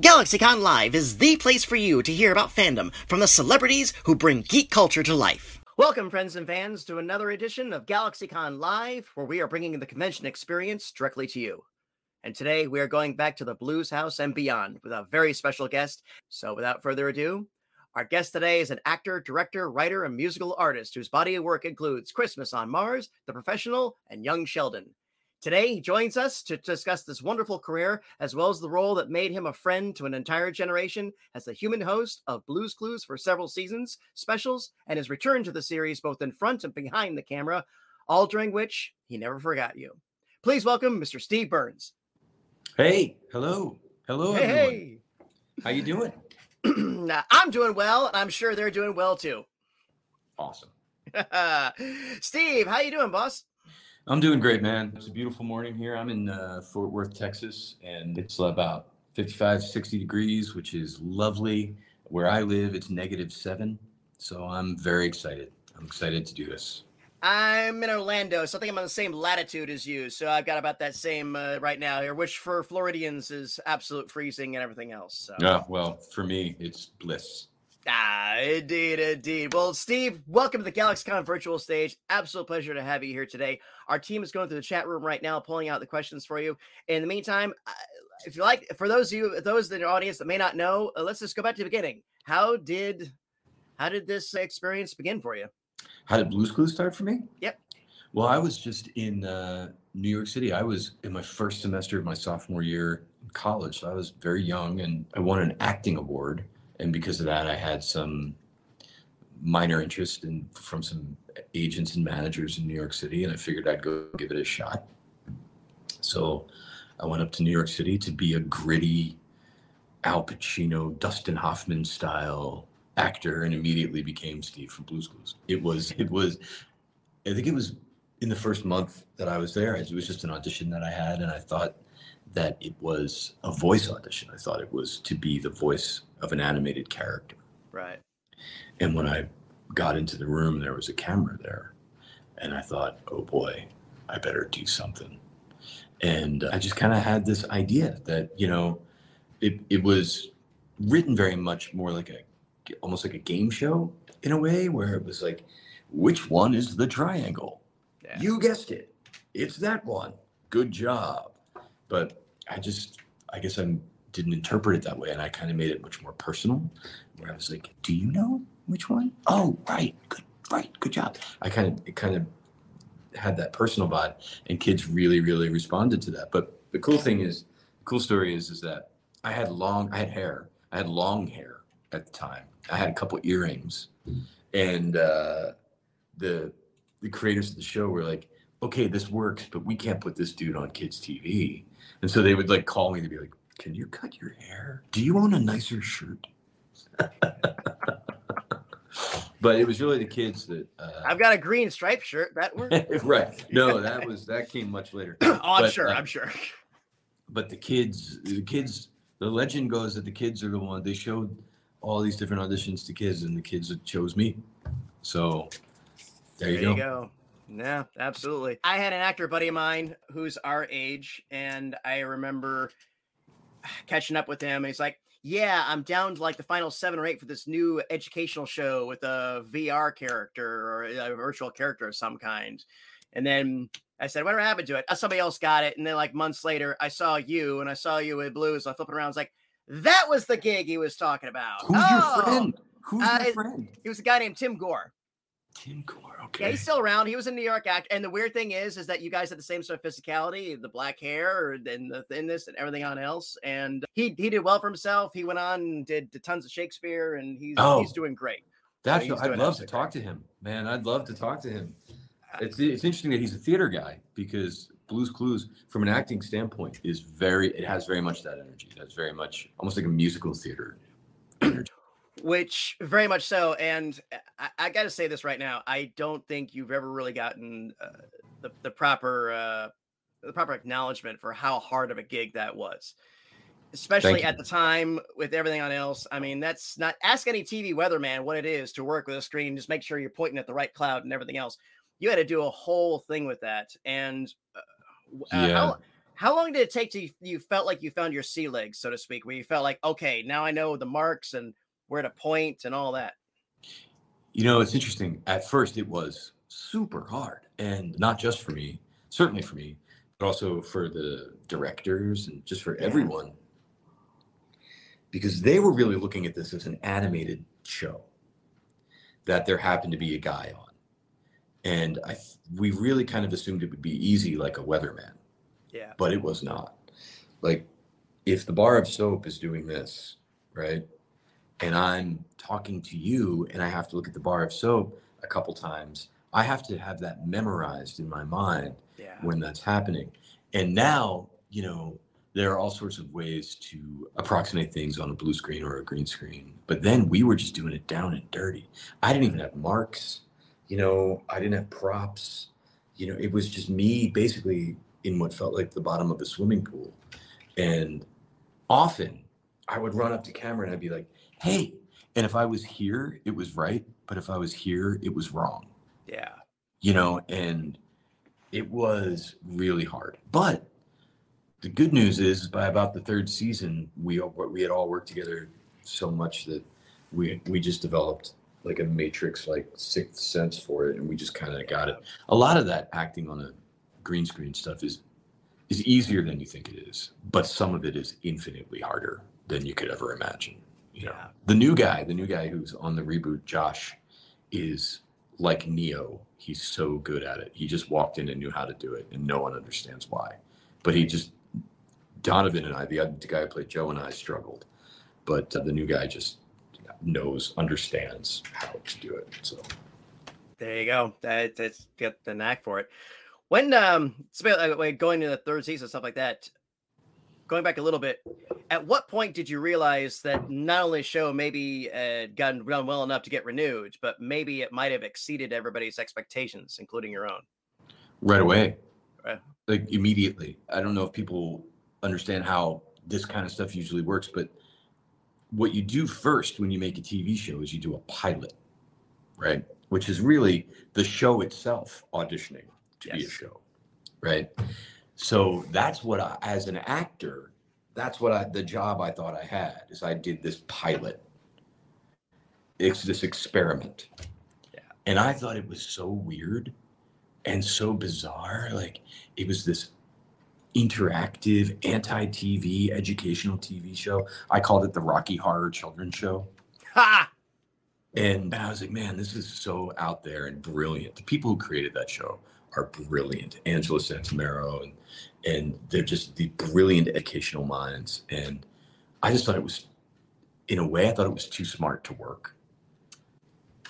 GalaxyCon Live is the place for you to hear about fandom from the celebrities who bring geek culture to life. Welcome, friends and fans, to another edition of GalaxyCon Live, where we are bringing the convention experience directly to you. And today we are going back to the Blues House and beyond with a very special guest. So, without further ado, our guest today is an actor, director, writer, and musical artist whose body of work includes Christmas on Mars, The Professional, and Young Sheldon. Today, he joins us to discuss this wonderful career, as well as the role that made him a friend to an entire generation as the human host of Blues Clues for several seasons, specials, and his return to the series both in front and behind the camera, all during which he never forgot you. Please welcome Mr. Steve Burns. Hey, hello, hello, Hey, everyone. hey. How you doing? I'm doing well, and I'm sure they're doing well too. Awesome. Steve, how you doing, boss? I'm doing great, man. It's a beautiful morning here. I'm in uh, Fort Worth, Texas, and it's about 55, 60 degrees, which is lovely. Where I live, it's negative seven, so I'm very excited. I'm excited to do this. I'm in Orlando, so I think I'm on the same latitude as you. So I've got about that same uh, right now here, which for Floridians is absolute freezing and everything else. So. Yeah, well, for me, it's bliss. Ah, indeed, indeed. Well, Steve, welcome to the GalaxyCon virtual stage. Absolute pleasure to have you here today. Our team is going through the chat room right now, pulling out the questions for you. In the meantime, uh, if you like, for those of you, those in the audience that may not know, uh, let's just go back to the beginning. How did, how did this experience begin for you? How did Blues Clues start for me? Yep. Well, I was just in uh, New York City. I was in my first semester of my sophomore year in college. So I was very young and I won an acting award. And because of that, I had some minor interest in from some agents and managers in New York City. And I figured I'd go give it a shot. So I went up to New York City to be a gritty Al Pacino, Dustin Hoffman style actor and immediately became Steve from Blues Clues. It was, it was, I think it was in the first month that I was there. It was just an audition that I had, and I thought that it was a voice audition. I thought it was to be the voice of an animated character. Right. And when I got into the room, there was a camera there, and I thought, oh boy, I better do something. And I just kind of had this idea that you know, it it was written very much more like a almost like a game show in a way where it was like, which one is the triangle? Yeah. You guessed it. It's that one. Good job. But I just, I guess I didn't interpret it that way. And I kind of made it much more personal where I was like, do you know which one? Oh, right. Good, right. Good job. I kind of, it kind of had that personal vibe and kids really, really responded to that. But the cool thing is, the cool story is, is that I had long, I had hair. I had long hair at the time. I had a couple earrings and uh, the the creators of the show were like, okay, this works, but we can't put this dude on kids TV. And so they would like call me to be like, can you cut your hair? Do you own a nicer shirt? but it was really the kids that. Uh, I've got a green striped shirt. That works. right. No, that was that came much later. oh, I'm But, sure. uh, I'm sure. but the kids the kids the legend goes that the kids are the one they showed all these different auditions to kids and the kids chose me so there, there you, go. There you, go. Yeah, absolutely. I had an actor buddy of mine who's our age, and I remember catching up with him. And he's like, "Yeah, I'm down to like the final seven or eight for this new educational show with a VR character or a virtual character of some kind." And then I said, "Whatever happened to it?" Uh, Somebody else got it. And then like months later, I saw you, and I saw you with Blues. I flipping around, I was like, "That was the gig he was talking about." who's Oh, your friend who's uh, your friend He was a guy named Tim Gore. Tim Yeah, okay he's still around. He was a New York act. and the weird thing is, is that you guys had the same sort of physicality, the black hair, and the thinness, and everything on else. And he he did well for himself. He went on and did, did tons of Shakespeare, and he's Oh. he's doing great. that's what, i'd love to talk to him man i'd love to talk to him uh, it's, it's interesting that he's a theater guy because blues clues from an acting standpoint is very it has very much that energy it has very much almost like a musical theater energy. Which very much so. And I, I got to say this right now. I don't think you've ever really gotten uh, the the proper uh, the proper acknowledgement for how hard of a gig that was. Especially at the time with everything on else. I mean, that's not ask any TV weatherman what it is to work with a screen. Just make sure you're pointing at the right cloud and everything else. You had to do a whole thing with that. And uh, uh, Yeah. how, How long did it take to you felt like you found your sea legs, so to speak, where you felt like, okay, now I know the marks and where to point and all that? You know, it's interesting. At first, it was super hard, and not just for me, certainly for me, but also for the directors and just for everyone, because they were really looking at this as an animated show that there happened to be a guy on, and I we really kind of assumed it would be easy, like a weatherman. Yeah. But it was not. Like, if the bar of soap is doing this, right? And I'm talking to you, and I have to look at the bar of soap a couple times I have to have that memorized in my mind yeah. when that's happening. And now, you know, there are all sorts of ways to approximate things on a blue screen or a green screen. But then we were just doing it down and dirty. I didn't even have marks, you know, I didn't have props. You know, it was just me basically in what felt like the bottom of a swimming pool. And often I would run up to camera and I'd be like, hey, and if I was here, it was right. But if I was here, it was wrong. Yeah. You know, and it was really hard. But the good news is, by about the third season, we we had all worked together so much that we we just developed like a matrix like sixth sense for it and we just kind of got it a lot of that acting on a green screen stuff is is easier than you think it is but some of it is infinitely harder than you could ever imagine you know Yeah. the new guy the new guy who's on the reboot josh is like Neo. He's so good at it. He just walked in and knew how to do it, and no one understands why. But he just Donovan and I, the other guy who played Joe and I, struggled, but uh, the new guy just knows, understands how to do it. So There you go. That, that's get the knack for it. When um, uh, going to the third season, stuff like that. Going back a little bit, at what point did you realize that not only the show maybe uh, gotten done well enough to get renewed, but maybe it might have exceeded everybody's expectations, including your own? right away, Right. like immediately. I don't know if people understand how this kind of stuff usually works, but what you do first when you make a TV show is you do a pilot, right? Which is really the show itself auditioning to be a show, right? So that's what I, as an actor, that's what I, the job I thought I had is I did this pilot. It's this experiment. Yeah. And I thought it was so weird and so bizarre. Like it was this interactive, anti-TV, educational TV show. I called it the Rocky Horror Children's Show. Ha! And I was like, man, this is so out there and brilliant. The people who created that show are brilliant. Angela Santomero and and they're just the brilliant educational minds. And I just thought it was, in a way, I thought it was too smart to work.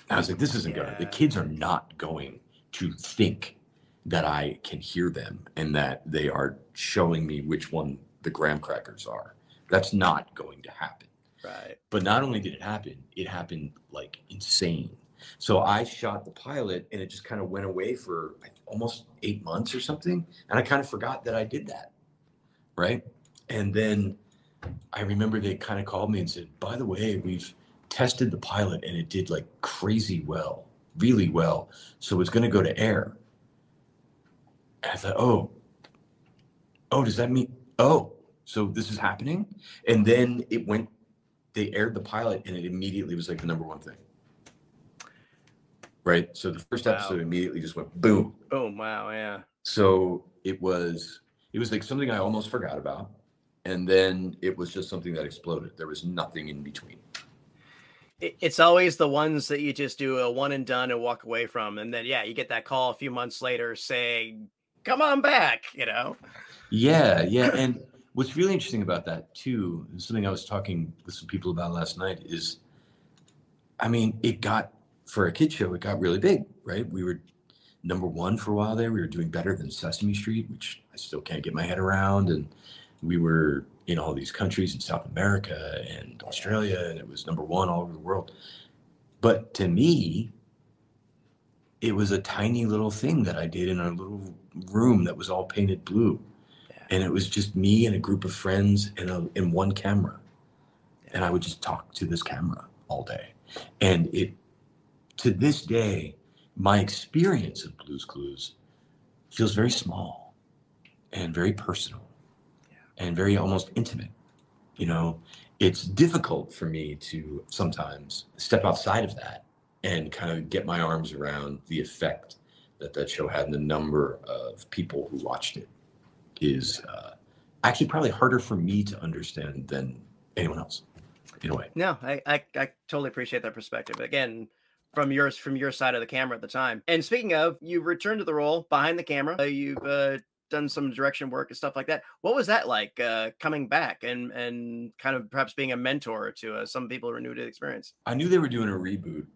I was like, this isn't gonna. The kids are not going to think that I can hear them and that they are showing me which one the graham crackers are. That's not going to happen. Right. But not only did it happen, it happened like insane. So I shot the pilot and it just kind of went away for like, almost eight months or something. And I kind of forgot that I did that. Right. And then I remember they kind of called me and said, by the way, we've tested the pilot and it did like crazy well, really well. So it's going to go to air. And I thought, oh, oh, does that mean, oh, so this is happening? And then it went they aired the pilot and it immediately was like the number one thing. Right. So the first Wow. episode immediately just went boom. Boom. Wow. Yeah. So it was it was like something I almost forgot about. And then it was just something that exploded. There was nothing in between. It- It's always the ones that you just do a one and done and walk away from. And then, yeah, you get that call a few months later saying, come on back, you know? Yeah, yeah. And what's really interesting about that too, and something I was talking with some people about last night is I mean, it got for a kid show, it got really big, right? We were number one for a while there. We were doing better than Sesame Street, which I still can't get my head around. And we were in all these countries in South America and Australia, and it was number one all over the world. But to me, it was a tiny little thing that I did in a little room that was all painted blue. Yeah. And it was just me and a group of friends and, a, and one camera. And I would just talk to this camera all day. And it, to this day, my experience of Blues Clues feels very small and very personal and very almost intimate. You know, it's difficult for me to sometimes step outside of that and kind of get my arms around the effect that that show had and the number of people who watched it is uh, actually probably harder for me to understand than anyone else in a way. No, I, I, I totally appreciate that perspective. Again, from yours from your side of the camera at the time. And speaking of, you returned to the role behind the camera. Uh, you've uh, done some direction work and stuff like that. What was that like uh, coming back and and kind of perhaps being a mentor to uh, some people who are new to the experience? I knew they were doing a reboot,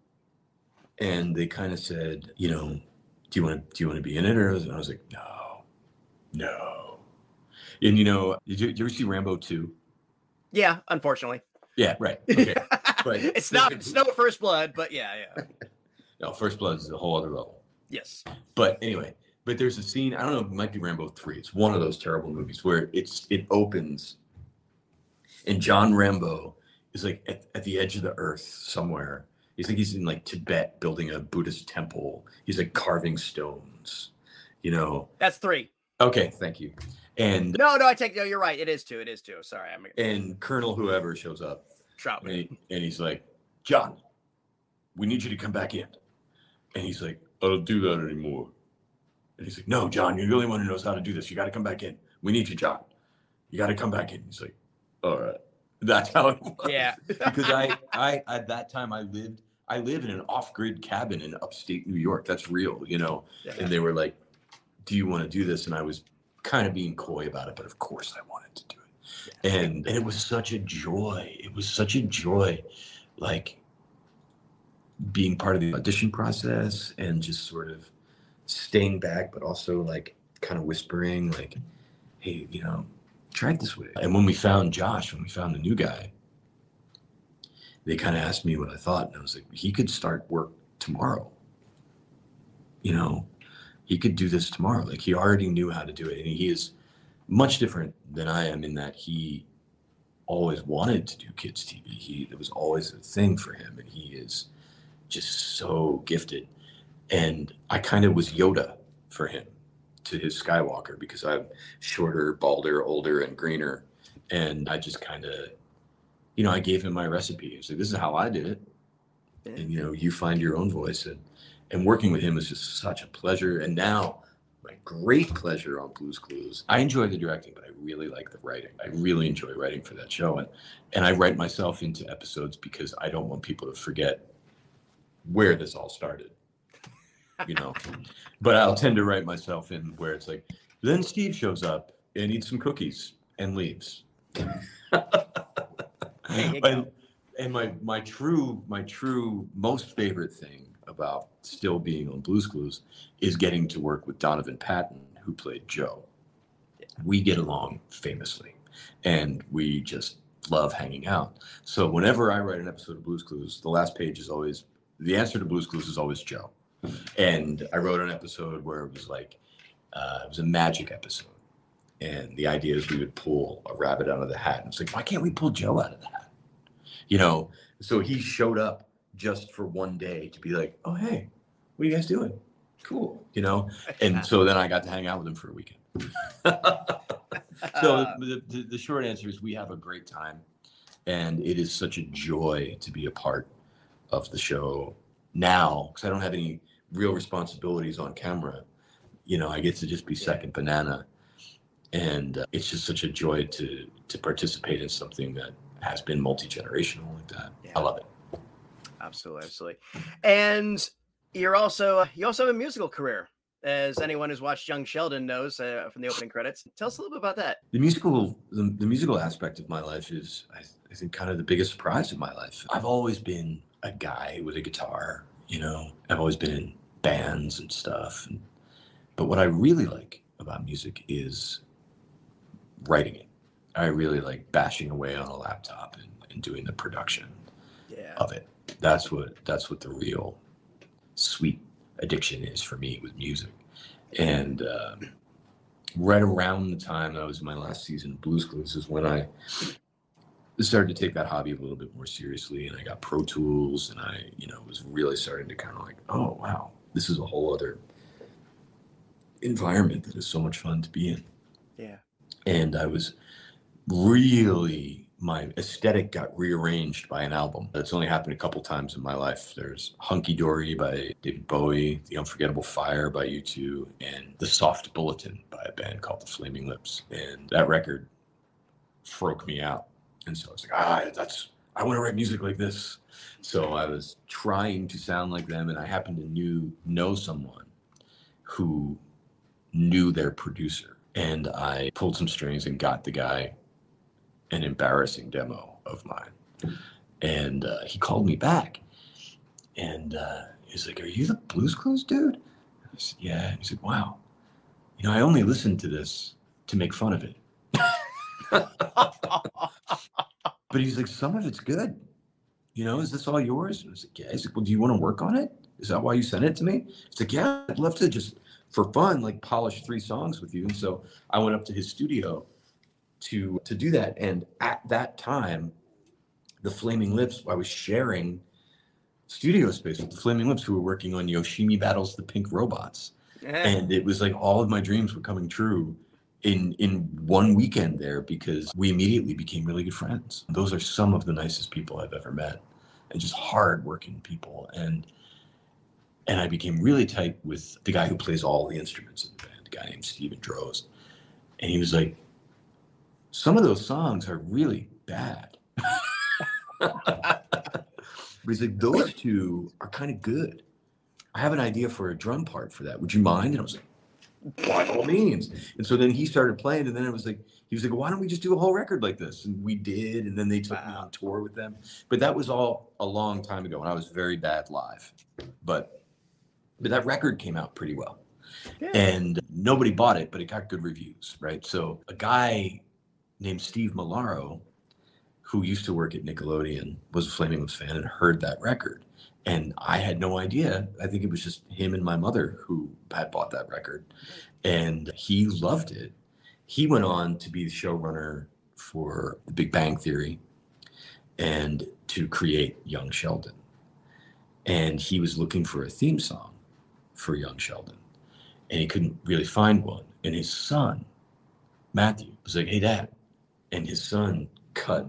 and they kind of said, you know, do you want to do you want to be in it? Or I was like, no, no. And you know, did you, did you ever see Rambo two? Yeah, unfortunately. Yeah, right. Okay. but it's not it's no first blood, but yeah, yeah. no, first blood is a whole other level. Yes. But anyway, but there's a scene, I don't know, it might be Rambo 3. It's one of those terrible movies where it's it opens and John Rambo is like at, at the edge of the earth somewhere. He's like he's in like Tibet building a Buddhist temple. He's like carving stones. You know. That's three. Okay, thank you. And no, no, I take no. You're right. It is two. It is two. Sorry, I'm. And Colonel whoever shows up, Trautman, and, he, and he's like, John, we need you to come back in. And he's like, I don't do that anymore. And he's like, No, John, you're the only one who knows how to do this. You got to come back in. We need you, John. You got to come back in. He's like, All right. That's how it was. Yeah. because I, I, at that time, I lived, I live in an off-grid cabin in upstate New York. That's real, you know. Yeah. And they were like, "Do you want to do this?" And I was kind of being coy about it, but of course I wanted to do it. And, and it was such a joy. It was such a joy, like being part of the audition process and just sort of staying back, but also like kind of whispering, like, hey, you know, try it this way. And when we found Josh, when we found the new guy, they kind of asked me what I thought. And I was like, he could start work tomorrow. You know, he could do this tomorrow. Like he already knew how to do it. And he is much different than I am in that he always wanted to do kids TV. He it was always a thing for him. And he is just so gifted. And I kind of was Yoda for him to his Skywalker because I'm shorter, balder, older, and greener. And I just kind of, you know, I gave him my recipe. I like, this is how I did it. And, you know, you find your own voice. And and working with him was just such a pleasure. And now, my great pleasure on Blues Clues. I enjoy the directing, but I really like the writing. I really enjoy writing for that show, and and I write myself into episodes because I don't want people to forget where this all started. You know, but I'll tend to write myself in where it's like, then Steve shows up and eats some cookies and leaves. and, and my my true my true most favorite thing about still being on Blues Clues is getting to work with Donovan Patton, who played Joe. We get along famously, and we just love hanging out. So whenever I write an episode of Blues Clues, the last page is always the answer to Blues Clues is always Joe. And I wrote an episode where it was like uh, it was a magic episode, and the idea is we would pull a rabbit out of the hat, and it's like, why can't we pull Joe out of the hat? You know, so he showed up just for one day to be like, oh, hey, what are you guys doing? Cool. You know? And so then I got to hang out with him for a weekend. so the, the, the short answer is we have a great time. And it is such a joy to be a part of the show now because I don't have any real responsibilities on camera. You know, I get to just be second banana. And uh, it's just such a joy to to participate in something that has been multi generational like that. Yeah. I love it. Absolutely, absolutely. And you're also you also have a musical career, as anyone who's watched Young Sheldon knows uh, from the opening credits. Tell us a little bit about that. The musical, the, the musical aspect of my life is, I, I think, kind of the biggest surprise of my life. I've always been a guy with a guitar. You know, I've always been in bands and stuff. And, but what I really like about music is writing it. I really like bashing away on a laptop and, and doing the production yeah. of it that's what that's what the real sweet addiction is for me with music. And uh, right around the time that I was in my last season of Blues Clues is when I started to take that hobby a little bit more seriously, and I got Pro Tools, and I, you know, was really starting to kind of like, oh wow, this is a whole other environment that is so much fun to be in. Yeah. And I was really my aesthetic got rearranged by an album. That's only happened a couple times in my life. There's Hunky Dory by David Bowie, The Unforgettable Fire by U2, and The Soft Bulletin by a band called The Flaming Lips. And that record broke me out. And so I was like, ah, that's, I want to write music like this. So I was trying to sound like them, and I happened to knew know someone who knew their producer. And I pulled some strings and got the guy an embarrassing demo of mine. And uh, he called me back and uh, he's like, Are you the Blues Clues dude? I said, Yeah. He's like, Wow. You know, I only listened to this to make fun of it. but he's like, Some of it's good. You know, is this all yours? I was like, Yeah. He's like, Well, do you want to work on it? Is that why you sent it to me? He's like, Yeah, I'd love to just for fun, like polish three songs with you. And so I went up to his studio to to do that. And at that time, the Flaming Lips, I was sharing studio space with the Flaming Lips, who were working on Yoshimi Battles the Pink Robots, and it was like all of my dreams were coming true in in one weekend there because we immediately became really good friends. Those are some of the nicest people I've ever met, and just hardworking people. And and I became really tight with the guy who plays all the instruments in the band, a guy named Steven Drozd. And he was like, some of those songs are really bad. but he's like, those two are kind of good. I have an idea for a drum part for that. Would you mind? And I was like, by all means. And so then he started playing, and then it was like, he was like, why don't we just do a whole record like this? And we did, and then they took wow. me on tour with them. But that was all a long time ago, and I was very bad live. But but that record came out pretty well. Yeah. And nobody bought it, but it got good reviews, right? So a guy named Steve Molaro, who used to work at Nickelodeon, was a Flaming Lips fan and heard that record. And I had no idea. I think it was just him and my mother who had bought that record. And he loved it. He went on to be the showrunner for The Big Bang Theory and to create Young Sheldon. And he was looking for a theme song for Young Sheldon. And he couldn't really find one. And his son, Matthew, was like, Hey, dad, and his son cut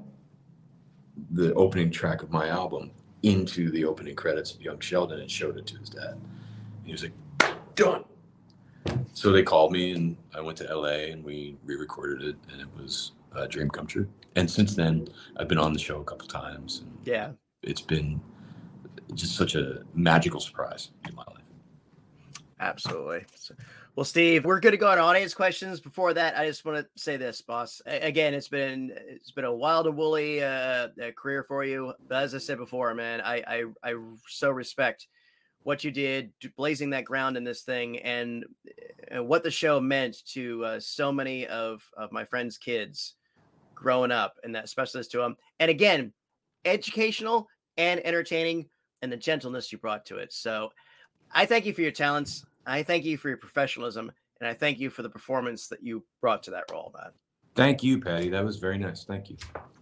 the opening track of my album into the opening credits of Young Sheldon and showed it to his dad. And He was like, done. So they called me and I went to LA and we re-recorded it and it was a dream come true. And since then, I've been on the show a couple times. And yeah, it's been just such a magical surprise in my life. Absolutely. So, well, Steve, we're good to go on audience questions. Before that, I just want to say this, boss. Again, it's been it's been a wild and woolly uh, career for you. But as I said before, man, I, I I so respect what you did, blazing that ground in this thing, and, and what the show meant to uh, so many of of my friends' kids growing up, and that specialist to them. And again, educational and entertaining, and the gentleness you brought to it. So, I thank you for your talents. I thank you for your professionalism, and I thank you for the performance that you brought to that role, man. Thank you, Patty. That was very nice. Thank you.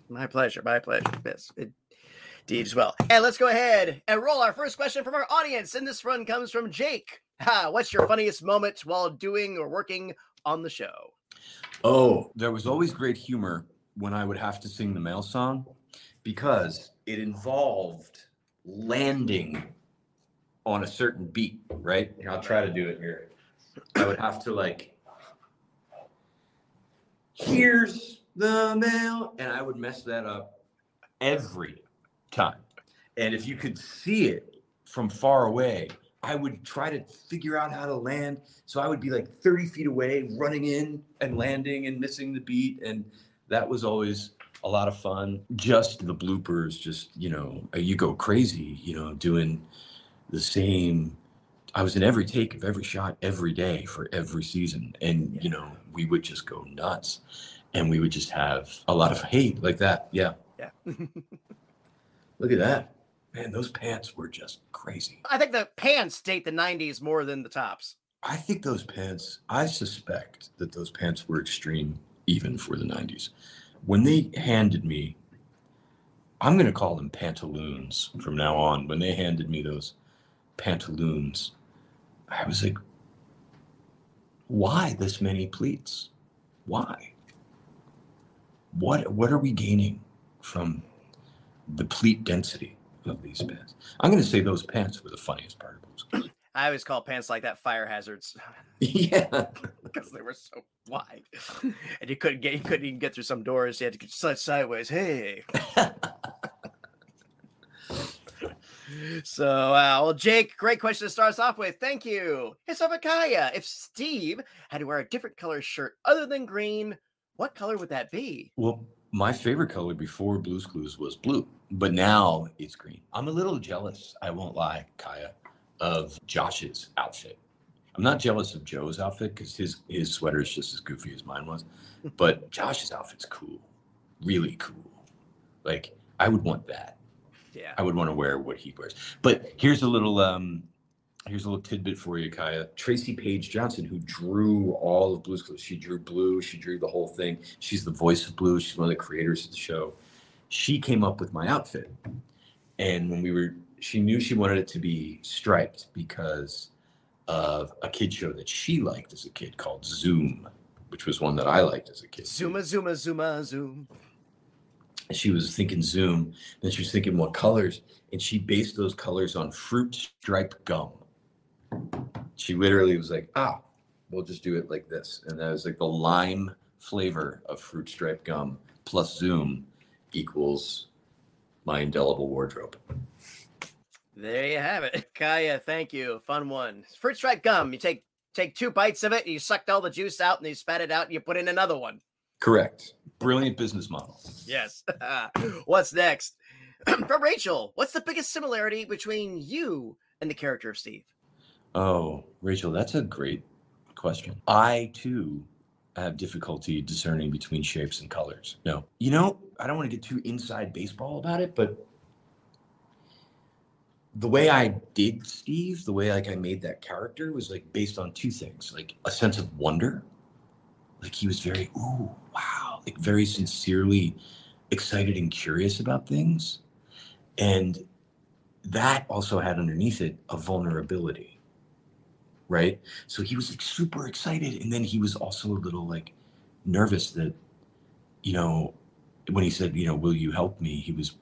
My pleasure. My pleasure. Yes, indeed as well. And let's go ahead and roll our first question from our audience. And this one comes from Jake. Ha, what's your funniest moment while doing or working on the show? Oh, there was always great humor when I would have to sing the mail song because it involved landing on a certain beat, right? Here, I'll try to do it here. I would have to like, here's the mail, and I would mess that up every time. And if you could see it from far away, I would try to figure out how to land. So I would be like 30 feet away, running in and landing and missing the beat. And that was always a lot of fun. Just the bloopers, just, you know, you go crazy, you know, doing the same I was in every take of every shot every day for every season. And, yeah. you know, we would just go nuts and we would just have a lot of hate like that. Yeah. Yeah. Look at that. Man, those pants were just crazy. I think the pants date the 90s more than the tops. I think those pants, I suspect that those pants were extreme even for the 90s. When they handed me, I'm going to call them pantaloons from now on, when they handed me those pantaloons. I was like, why this many pleats? Why? what what are we gaining from the pleat density of these pants? I'm going to say those pants were the funniest part of those. I always call pants like that fire hazards. yeah, because they were so wide, and you couldn't get you couldn't even get through some doors. You had to get slide sideways. Hey. So, uh, well, Jake, great question to start us off with. Thank you. Hey, Kaya, if Steve had to wear a different color shirt other than green, what color would that be? Well, my favorite color before Blue's Clues was blue, but now it's green. I'm a little jealous, I won't lie, Kaya, of Josh's outfit. I'm not jealous of Joe's outfit because his his sweater is just as goofy as mine was, but Josh's outfit's cool, really cool. Like I would want that. Yeah. I would want to wear what he wears. But here's a little um here's a little tidbit for you, Kaya. Traci Paige Johnson, who drew all of Blue's Clues. She drew Blue. She drew the whole thing. She's the voice of Blue. She's one of the creators of the show. She came up with my outfit, and when we were, she knew she wanted it to be striped because of a kid show that she liked as a kid called Zoom, which was one that I liked as a kid. Zuma, Zuma, Zuma, Zoom she was thinking Zoom. Then she was thinking what colors, and she based those colors on fruit stripe gum. She literally was like, "Ah, we'll just do it like this," and that was like the lime flavor of fruit stripe gum plus Zoom equals my indelible wardrobe. There you have it, Kaya. Thank you. Fun one. Fruit stripe gum. You take take two bites of it, you sucked all the juice out, and you spat it out, and you put in another one. Correct. Brilliant business model. Yes. what's next? From Rachel, what's the biggest similarity between you and the character of Steve? Oh, Rachel, that's a great question. I too have difficulty discerning between shapes and colors. No, you know, I don't want to get too inside baseball about it, but the way I did Steve, the way like I made that character was like based on two things, like a sense of wonder. Like he was very, ooh, wow, like very sincerely excited and curious about things. And that also had underneath it a vulnerability. Right. So he was like super excited. And then he was also a little like nervous that, you know, when he said, you know, will you help me? He was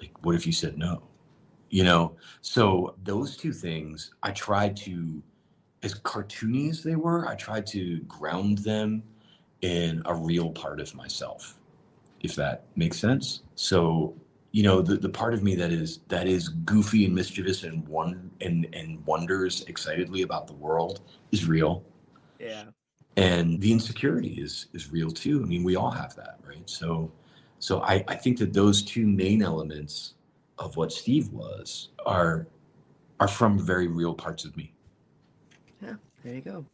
like, what if you said no? You know, so those two things I tried to, as cartoony as they were, I tried to ground them in a real part of myself, if that makes sense. So, you know, the, the part of me that is that is goofy and mischievous and one and and wonders excitedly about the world is real. Yeah. And the insecurity is is real too. I mean, we all have that, right? So so I, I think that those two main elements of what Steve was are are from very real parts of me. Yeah, there you go.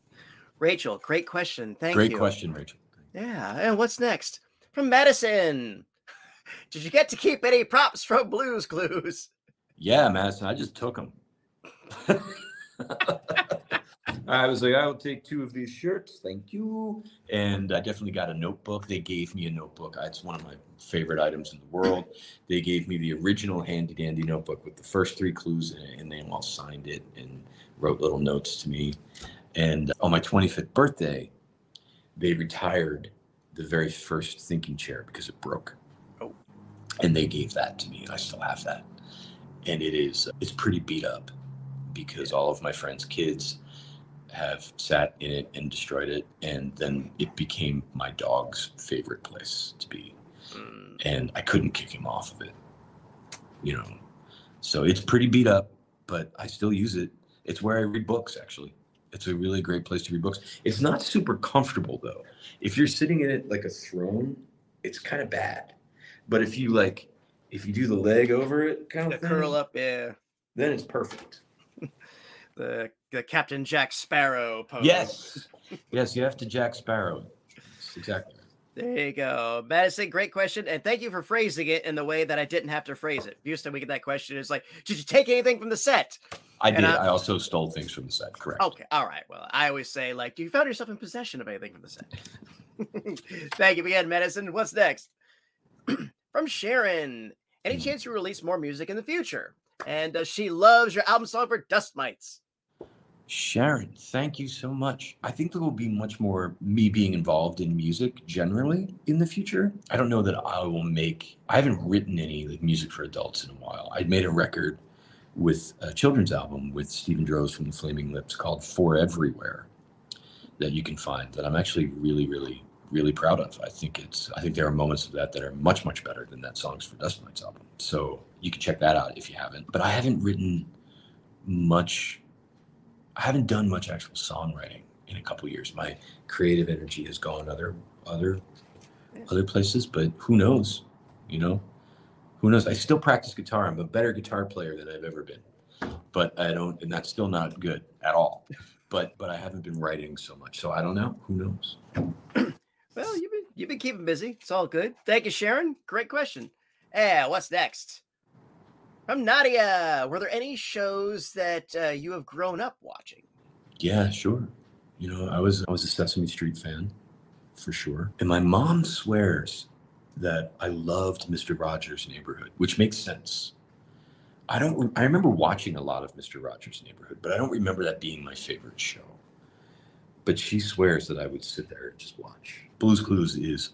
Rachel, great question. Thank great you. Great question, Rachel. Yeah. And what's next? From Madison. Did you get to keep any props from Blues Clues? Yeah, Madison. I just took them. I was like, I'll take two of these shirts. Thank you. And I definitely got a notebook. They gave me a notebook. It's one of my favorite items in the world. They gave me the original handy dandy notebook with the first three clues in it, and they all signed it and wrote little notes to me. And on my 25th birthday, they retired the very first thinking chair because it broke. Oh. And they gave that to me. I still have that. And it is it's pretty beat up because all of my friends' kids have sat in it and destroyed it and then it became my dog's favorite place to be. Mm. And I couldn't kick him off of it. You know. So it's pretty beat up, but I still use it. It's where I read books actually. It's a really great place to read books. It's not super comfortable though. If you're sitting in it like a throne, it's kind of bad. But if you like, if you do the leg over it, kind of the curl up, yeah, then it's perfect. the the Captain Jack Sparrow pose. Yes, yes, you have to Jack Sparrow. exactly. There you go. Madison, great question. And thank you for phrasing it in the way that I didn't have to phrase it. Houston, we get that question. It's like, did you take anything from the set? I did. I, I, also stole things from the set. Correct. Okay. All right. Well, I always say, like, do you found yourself in possession of anything from the set? Thank you again, Madison. What's next? from Sharon. Any mm. chance you release more music in the future? And uh, she loves your album song for Dust Mites. Sharon, thank you so much. I think there will be much more me being involved in music generally in the future. I don't know that I will make, I haven't written any like music for adults in a while. I made a record with a children's album with Steven Drozd from the Flaming Lips called Foreverywhere that you can find that I'm actually really, really, really proud of. I think it's, I think there are moments of that that are much, much better than that Songs for Dust album. So you can check that out if you haven't. But I haven't written much I haven't done much actual songwriting in a couple years. My creative energy has gone other other other places, but who knows? You know, who knows? I still practice guitar. I'm a better guitar player than I've ever been, but I don't, and that's still not good at all. But but I haven't been writing so much, so I don't know. Who knows? well, you've been you've been keeping busy. It's all good. Thank you, Sharon. Great question. Yeah, what's next? From Nadia, were there any shows that uh, you have grown up watching? Yeah, sure. You know, I was I was a Sesame Street fan, for sure. And my mom swears that I loved Mr. Rogers' Neighborhood, which makes sense. I don't. I remember watching a lot of Mr. Rogers' Neighborhood, but I don't remember that being my favorite show. But she swears that I would sit there and just watch. Blue's Clues is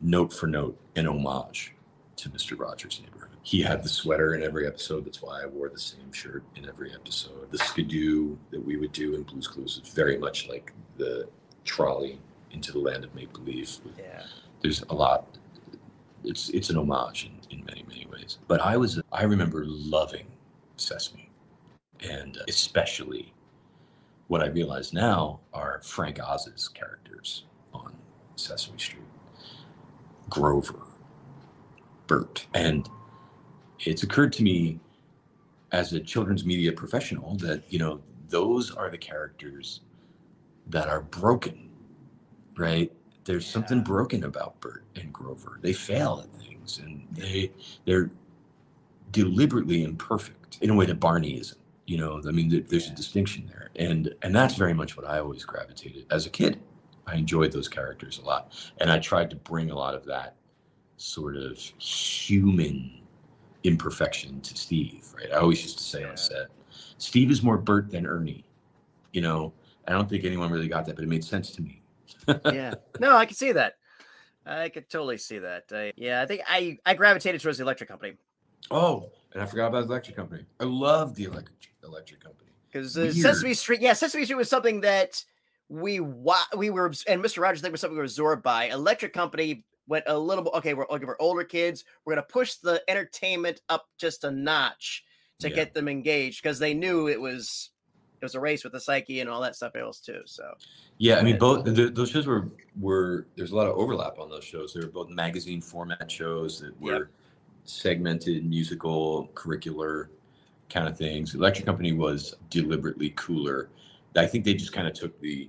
note for note an homage to Mr. Rogers' Neighborhood he had the sweater in every episode. That's why I wore the same shirt in every episode. The skidoo that we would do in Blue's Clues is very much like the trolley into the land of make believe. Yeah. There's a lot. It's it's an homage in, in many many ways. But I was I remember loving Sesame, and especially what I realize now are Frank Oz's characters on Sesame Street, Grover, Bert, and it's occurred to me as a children's media professional that you know those are the characters that are broken right? There's yeah. something broken about bert and grover. They fail at things and they they're deliberately imperfect in a way that barney isn't you know? I mean there's a distinction there. And and that's very much what i always gravitated. As a kid i enjoyed those characters a lot. And i tried to bring a lot of that sort of human imperfection to Steve, right? I always used to say on set, Steve is more Bert than Ernie. You know, I don't think anyone really got that, but it made sense to me. yeah, no, I can see that. I could totally see that. Uh, yeah, I think I I gravitated towards the electric company. Oh, and I forgot about the electric company. I love the electric electric company because uh, Sesame Street. Yeah, Sesame Street was something that we wa- we were and Mr. Rogers thing was something we were absorbed by. Electric Company went a little bit okay we're okay we're older kids we're going to push the entertainment up just a notch to yeah. get them engaged because they knew it was it was a race with the psyche and all that stuff else too so. Yeah i mean both uh the, those shows were were there's a lot of overlap on those shows. They were both magazine format shows that were yep. segmented musical curricular kind of things. Electric company was deliberately cooler. I think they just kind of took the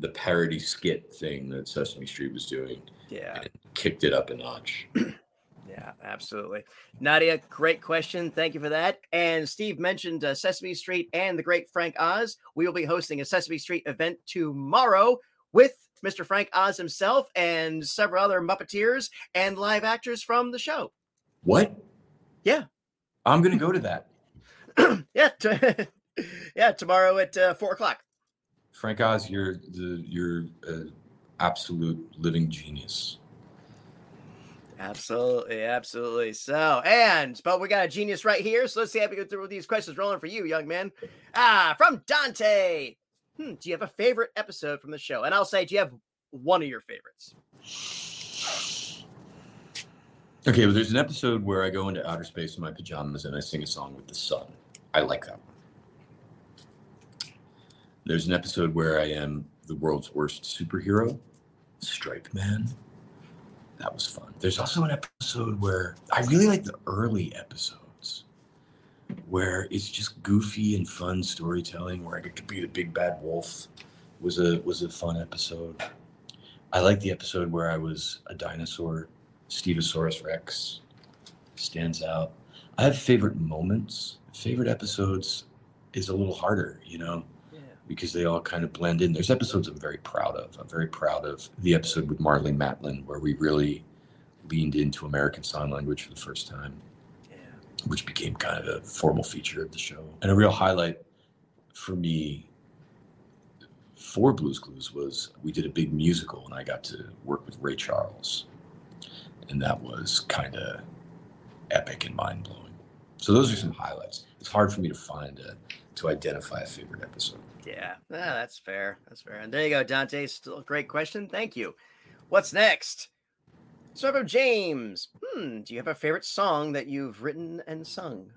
the parody skit thing that sesame street was doing yeah kicked it up a notch. yeah, absolutely. Nadia, great question. Thank you for that. And Steve mentioned uh, Sesame Street and the great Frank Oz. We will be hosting a Sesame Street event tomorrow with Mr. Frank Oz himself and several other Muppeteers and live actors from the show. What? Yeah. I'm going to go to that. yeah. T- yeah. Tomorrow at uh, four o'clock. Frank Oz, you're the, you're uh, absolute living genius. Absolutely, absolutely. So, and but we got a genius right here. So let's see how we go through these questions rolling for you, young man. Ah, from Dante. Hmm, do you have a favorite episode from the show? And I'll say, do you have one of your favorites? Okay, well, there's an episode where I go into outer space in my pajamas and I sing a song with the sun. I like that one. There's an episode where I am the world's worst superhero, Stripe Man that was fun. There's also an episode where I really like the early episodes where it's just goofy and fun storytelling where I get to be the big bad wolf was a was a fun episode. I like the episode where I was a dinosaur, Stegosaurus Rex stands out. I have favorite moments. Favorite episodes is a little harder, you know because they all kind of blend in. There's episodes I'm very proud of. I'm very proud of the episode with Marlee Matlin where we really leaned into American Sign Language for the first time, yeah. which became kind of a formal feature of the show. And a real highlight for me for Blues Clues was we did a big musical and I got to work with Ray Charles. And that was kind of epic and mind blowing. So those are some highlights. It's hard for me to find a, to identify a favorite episode. Yeah, ah, that's fair. That's fair. And there you go, Dante. Still a great question. Thank you. What's next? So about James. Hmm, do you have a favorite song that you've written and sung?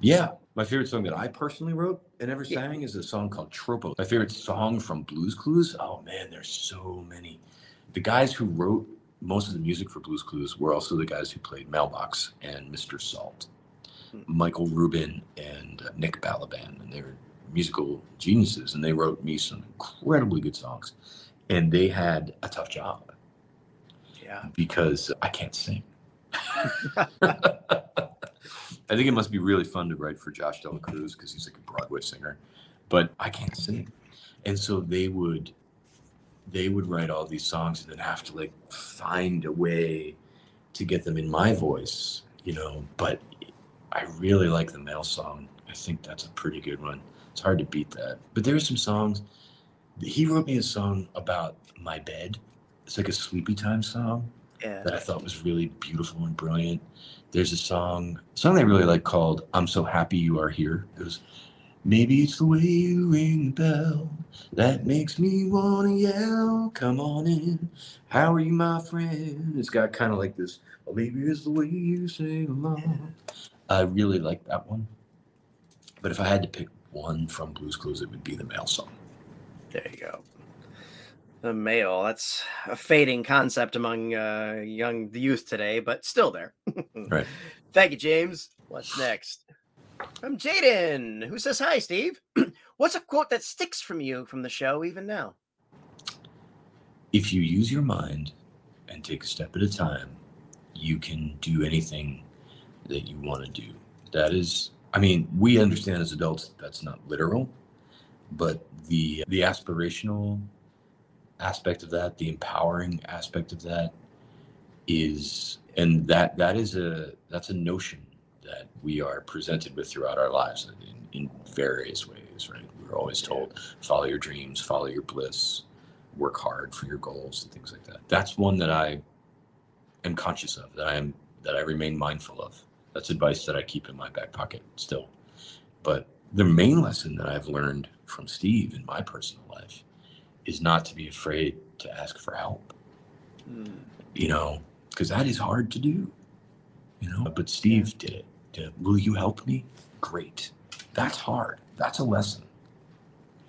Yeah, my favorite song that I personally wrote and ever yeah. sang is a song called Tropo. My favorite song from Blues Clues. Oh man, there's so many. The guys who wrote most of the music for Blues Clues were also the guys who played Mailbox and Mr. Salt. Hmm. Michael Rubin and uh, Nick Balaban, and they're musical geniuses, and they wrote me some incredibly good songs. And they had a tough job yeah. Because I can't sing. I think it must be really fun to write for Josh Dela Cruz because he's like a Broadway singer, but I can't sing. And so they would they would write all these songs and then have to like find a way to get them in my voice, you know. But I really like the mail song. I think that's a pretty good one. It's hard to beat that. But there are some songs. He wrote me a song about my bed it's like a sleepy time song yeah. that I thought was really beautiful and brilliant. There's a song, song I really like called "I'm So Happy You Are Here." It goes, maybe it's the way you ring the bell that makes me wanna yell. Come on in, how are you, my friend? It's got kind of like this. Well, maybe it's the way you sing along. I really like that one. But if I had to pick one from Blues Clues, it would be the mail song. There you go the mail. That's a fading concept among uh, young the youth today, but still there. right. Thank you, James. What's next? From Jaden, who says hi, Steve. What's a quote that sticks from you from the show even now? If you use your mind and take a step at a time, you can do anything that you want to do. That is, I mean, we understand as adults that's not literal, but the the aspirational aspect of that, the empowering aspect of that is and that that is a that's a notion that we are presented with throughout our lives in, in various ways, right? We're always told follow your dreams, follow your bliss, work hard for your goals and things like that. That's one that I am conscious of, that I am that I remain mindful of. That's advice that I keep in my back pocket still. But the main lesson that I've learned from Steve in my personal life is not to be afraid to ask for help. Mm. You know, because that is hard to do. You know, but Steve did it. Did, Will you help me? Great. That's hard. That's a lesson.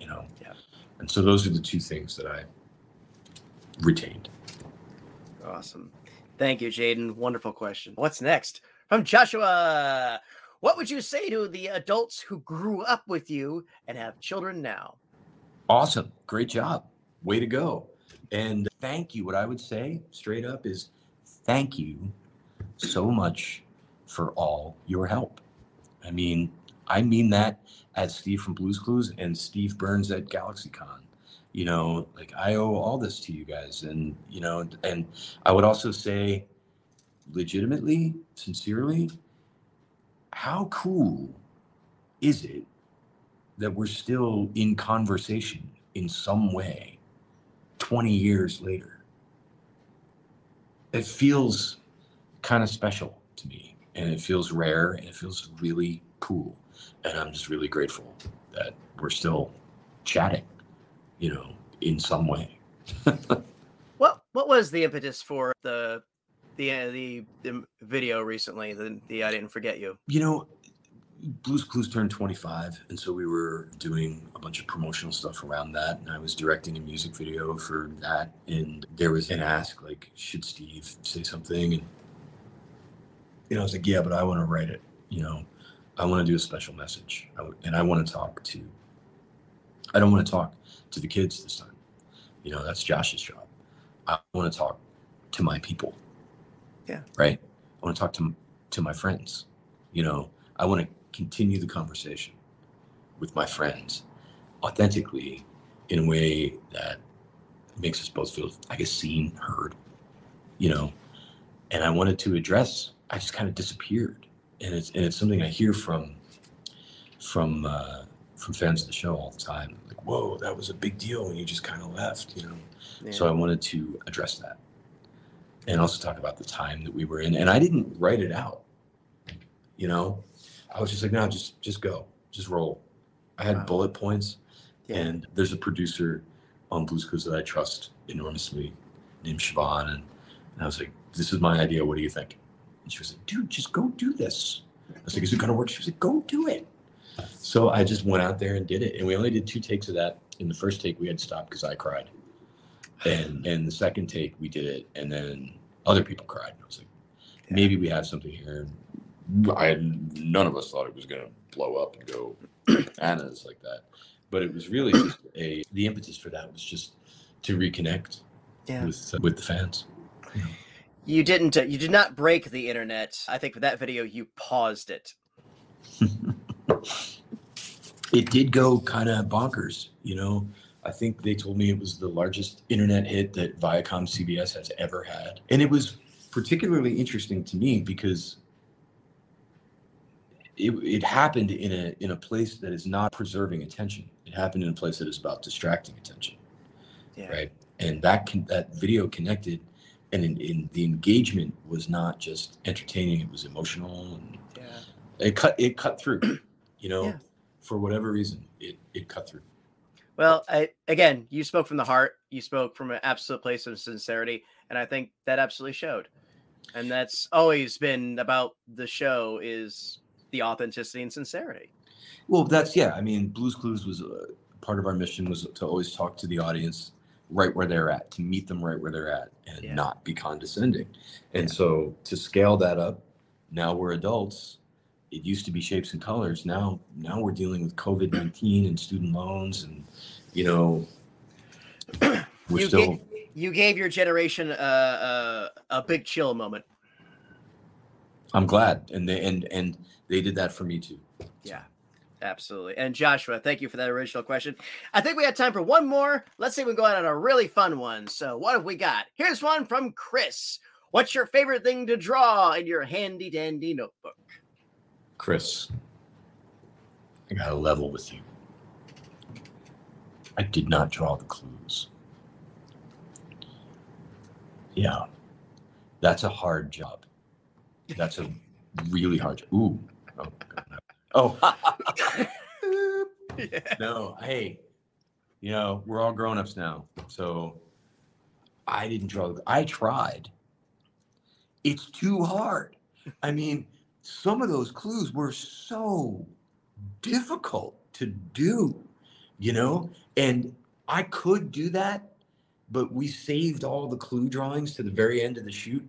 You know. Yeah. And so those are the two things that I retained. Awesome. Thank you, Jaden. Wonderful question. What's next? From Joshua. What would you say to the adults who grew up with you and have children now? Awesome. Great job. Way to go. And thank you. What I would say straight up is thank you so much for all your help. I mean, I mean that as Steve from Blues Clues and Steve Burns at GalaxyCon. You know, like I owe all this to you guys. And, you know, and I would also say, legitimately, sincerely, how cool is it that we're still in conversation in some way 20 years later. It feels kind of special to me and it feels rare and it feels really cool. And I'm just really grateful that we're still chatting, you know, in some way. what what was the impetus for the the uh, the, the video recently the the I didn't forget you? You know, Blues Clues turned 25, and so we were doing a bunch of promotional stuff around that. And I was directing a music video for that. And there was an ask, like, should Steve say something? And you know, I was like, yeah, but I want to write it. You know, I want to do a special message, and I want to talk to. I don't want to talk to the kids this time. You know, that's Josh's job. I want to talk to my people. Yeah. Right. I want to talk to to my friends. You know, I want to continue the conversation with my friends authentically in a way that makes us both feel, I guess, seen, heard, you know. And I wanted to address, I just kind of disappeared. And it's, and it's something I hear from, from, uh, from fans of the show all the time. Like, whoa, that was a big deal when you just kind of left, you know. Yeah. So I wanted to address that, and also talk about the time that we were in. And I didn't write it out, you know. I was just like, no, just just go, just roll. I had Wow. bullet points, Yeah. and there's a producer on Blues Clues that I trust enormously, named Siobhan, and, and I was like, this is my idea. What do you think? And she was like, dude, just go do this. I was like, is it gonna work? She was like, go do it. So I just went out there and did it, and we only did two takes of that. In the first take, we had stopped because I cried, and and the second take we did it, and then other people cried. I was like, Yeah. maybe we have something here. I had none of us thought it was gonna blow up and go bananas like that, but it was really just a the impetus for that was just to reconnect Yeah. with with the fans. You didn't. Uh, you did not break the internet. I think with that video, you paused it. it did go kind of bonkers. You know, I think they told me it was the largest internet hit that Viacom CBS has ever had, and it was particularly interesting to me because it, it happened in a in a place that is not preserving attention. It happened in a place that is about distracting attention, Yeah. right? And that can, that video connected, and in, in the engagement was not just entertaining; it was emotional and Yeah. it cut it cut through you know Yeah. for whatever reason it it cut through Well, I, again, you spoke from the heart. You spoke from an absolute place of sincerity, and I think that absolutely showed. And that's always been about the show is the authenticity and sincerity. well that's yeah i mean blues clues was uh, part of our mission was to always talk to the audience right where they're at to meet them right where they're at and Yeah. not be condescending and Yeah. so to scale that up now we're adults it used to be shapes and colors now now we're dealing with covid-19 and student loans and you know we're You still get- You gave your generation a, a, a big chill moment. i'm glad and they and and they did that for me too Yeah, absolutely. And Joshua, thank you for that original question. I think we have time for one more. Let's see if we can go out on a really fun one. So, what have we got? Here's one from Chris. What's your favorite thing to draw in your handy dandy notebook? Chris, I got a level with you. I did not draw the clues. Yeah, that's a hard job. That's a really hard job. Ooh. Oh. oh. yeah. no, hey, you know, we're all grown ups now. So I didn't draw. I tried. It's too hard. I mean, some of those clues were so difficult to do, you know? And I could do that, but we saved all the clue drawings to the very end of the shoot.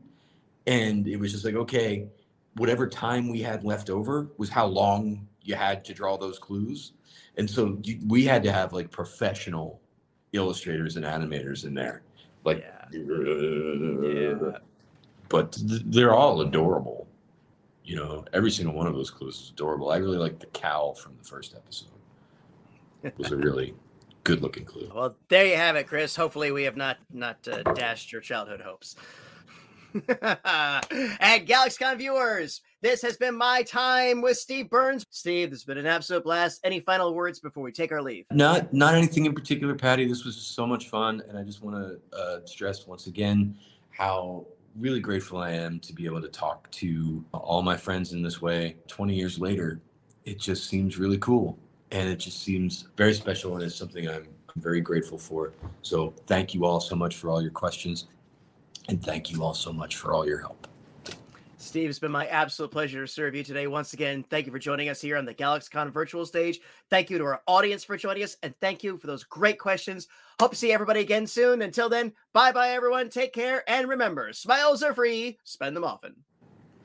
And it was just like, okay, whatever time we had left over was how long you had to draw those clues. And so you, we had to have like professional illustrators and animators in there. Like, Yeah. but th- they're all adorable. You know, every single one of those clues is adorable. I really like the cow from the first episode. It was a really good looking clue. Well, there you have it, Chris. Hopefully, we have not not uh, dashed your childhood hopes. and GalaxyCon viewers, this has been my time with Steve Burns. Steve, this has been an absolute blast. Any final words before we take our leave? Not not anything in particular, Patty. This was so much fun, and I just want to uh, stress once again how really grateful I am to be able to talk to all my friends in this way. Twenty years later, it just seems really cool, and it just seems very special, and it's something I'm, very grateful for. So thank you all so much for all your questions, and thank you all so much for all your help. Steve, it's been my absolute pleasure to serve you today. Once again, thank you for joining us here on the GalaxyCon virtual stage. Thank you to our audience for joining us, and thank you for those great questions. Hope to see everybody again soon. Until then, bye bye, everyone. Take care, and remember, smiles are free. Spend them often.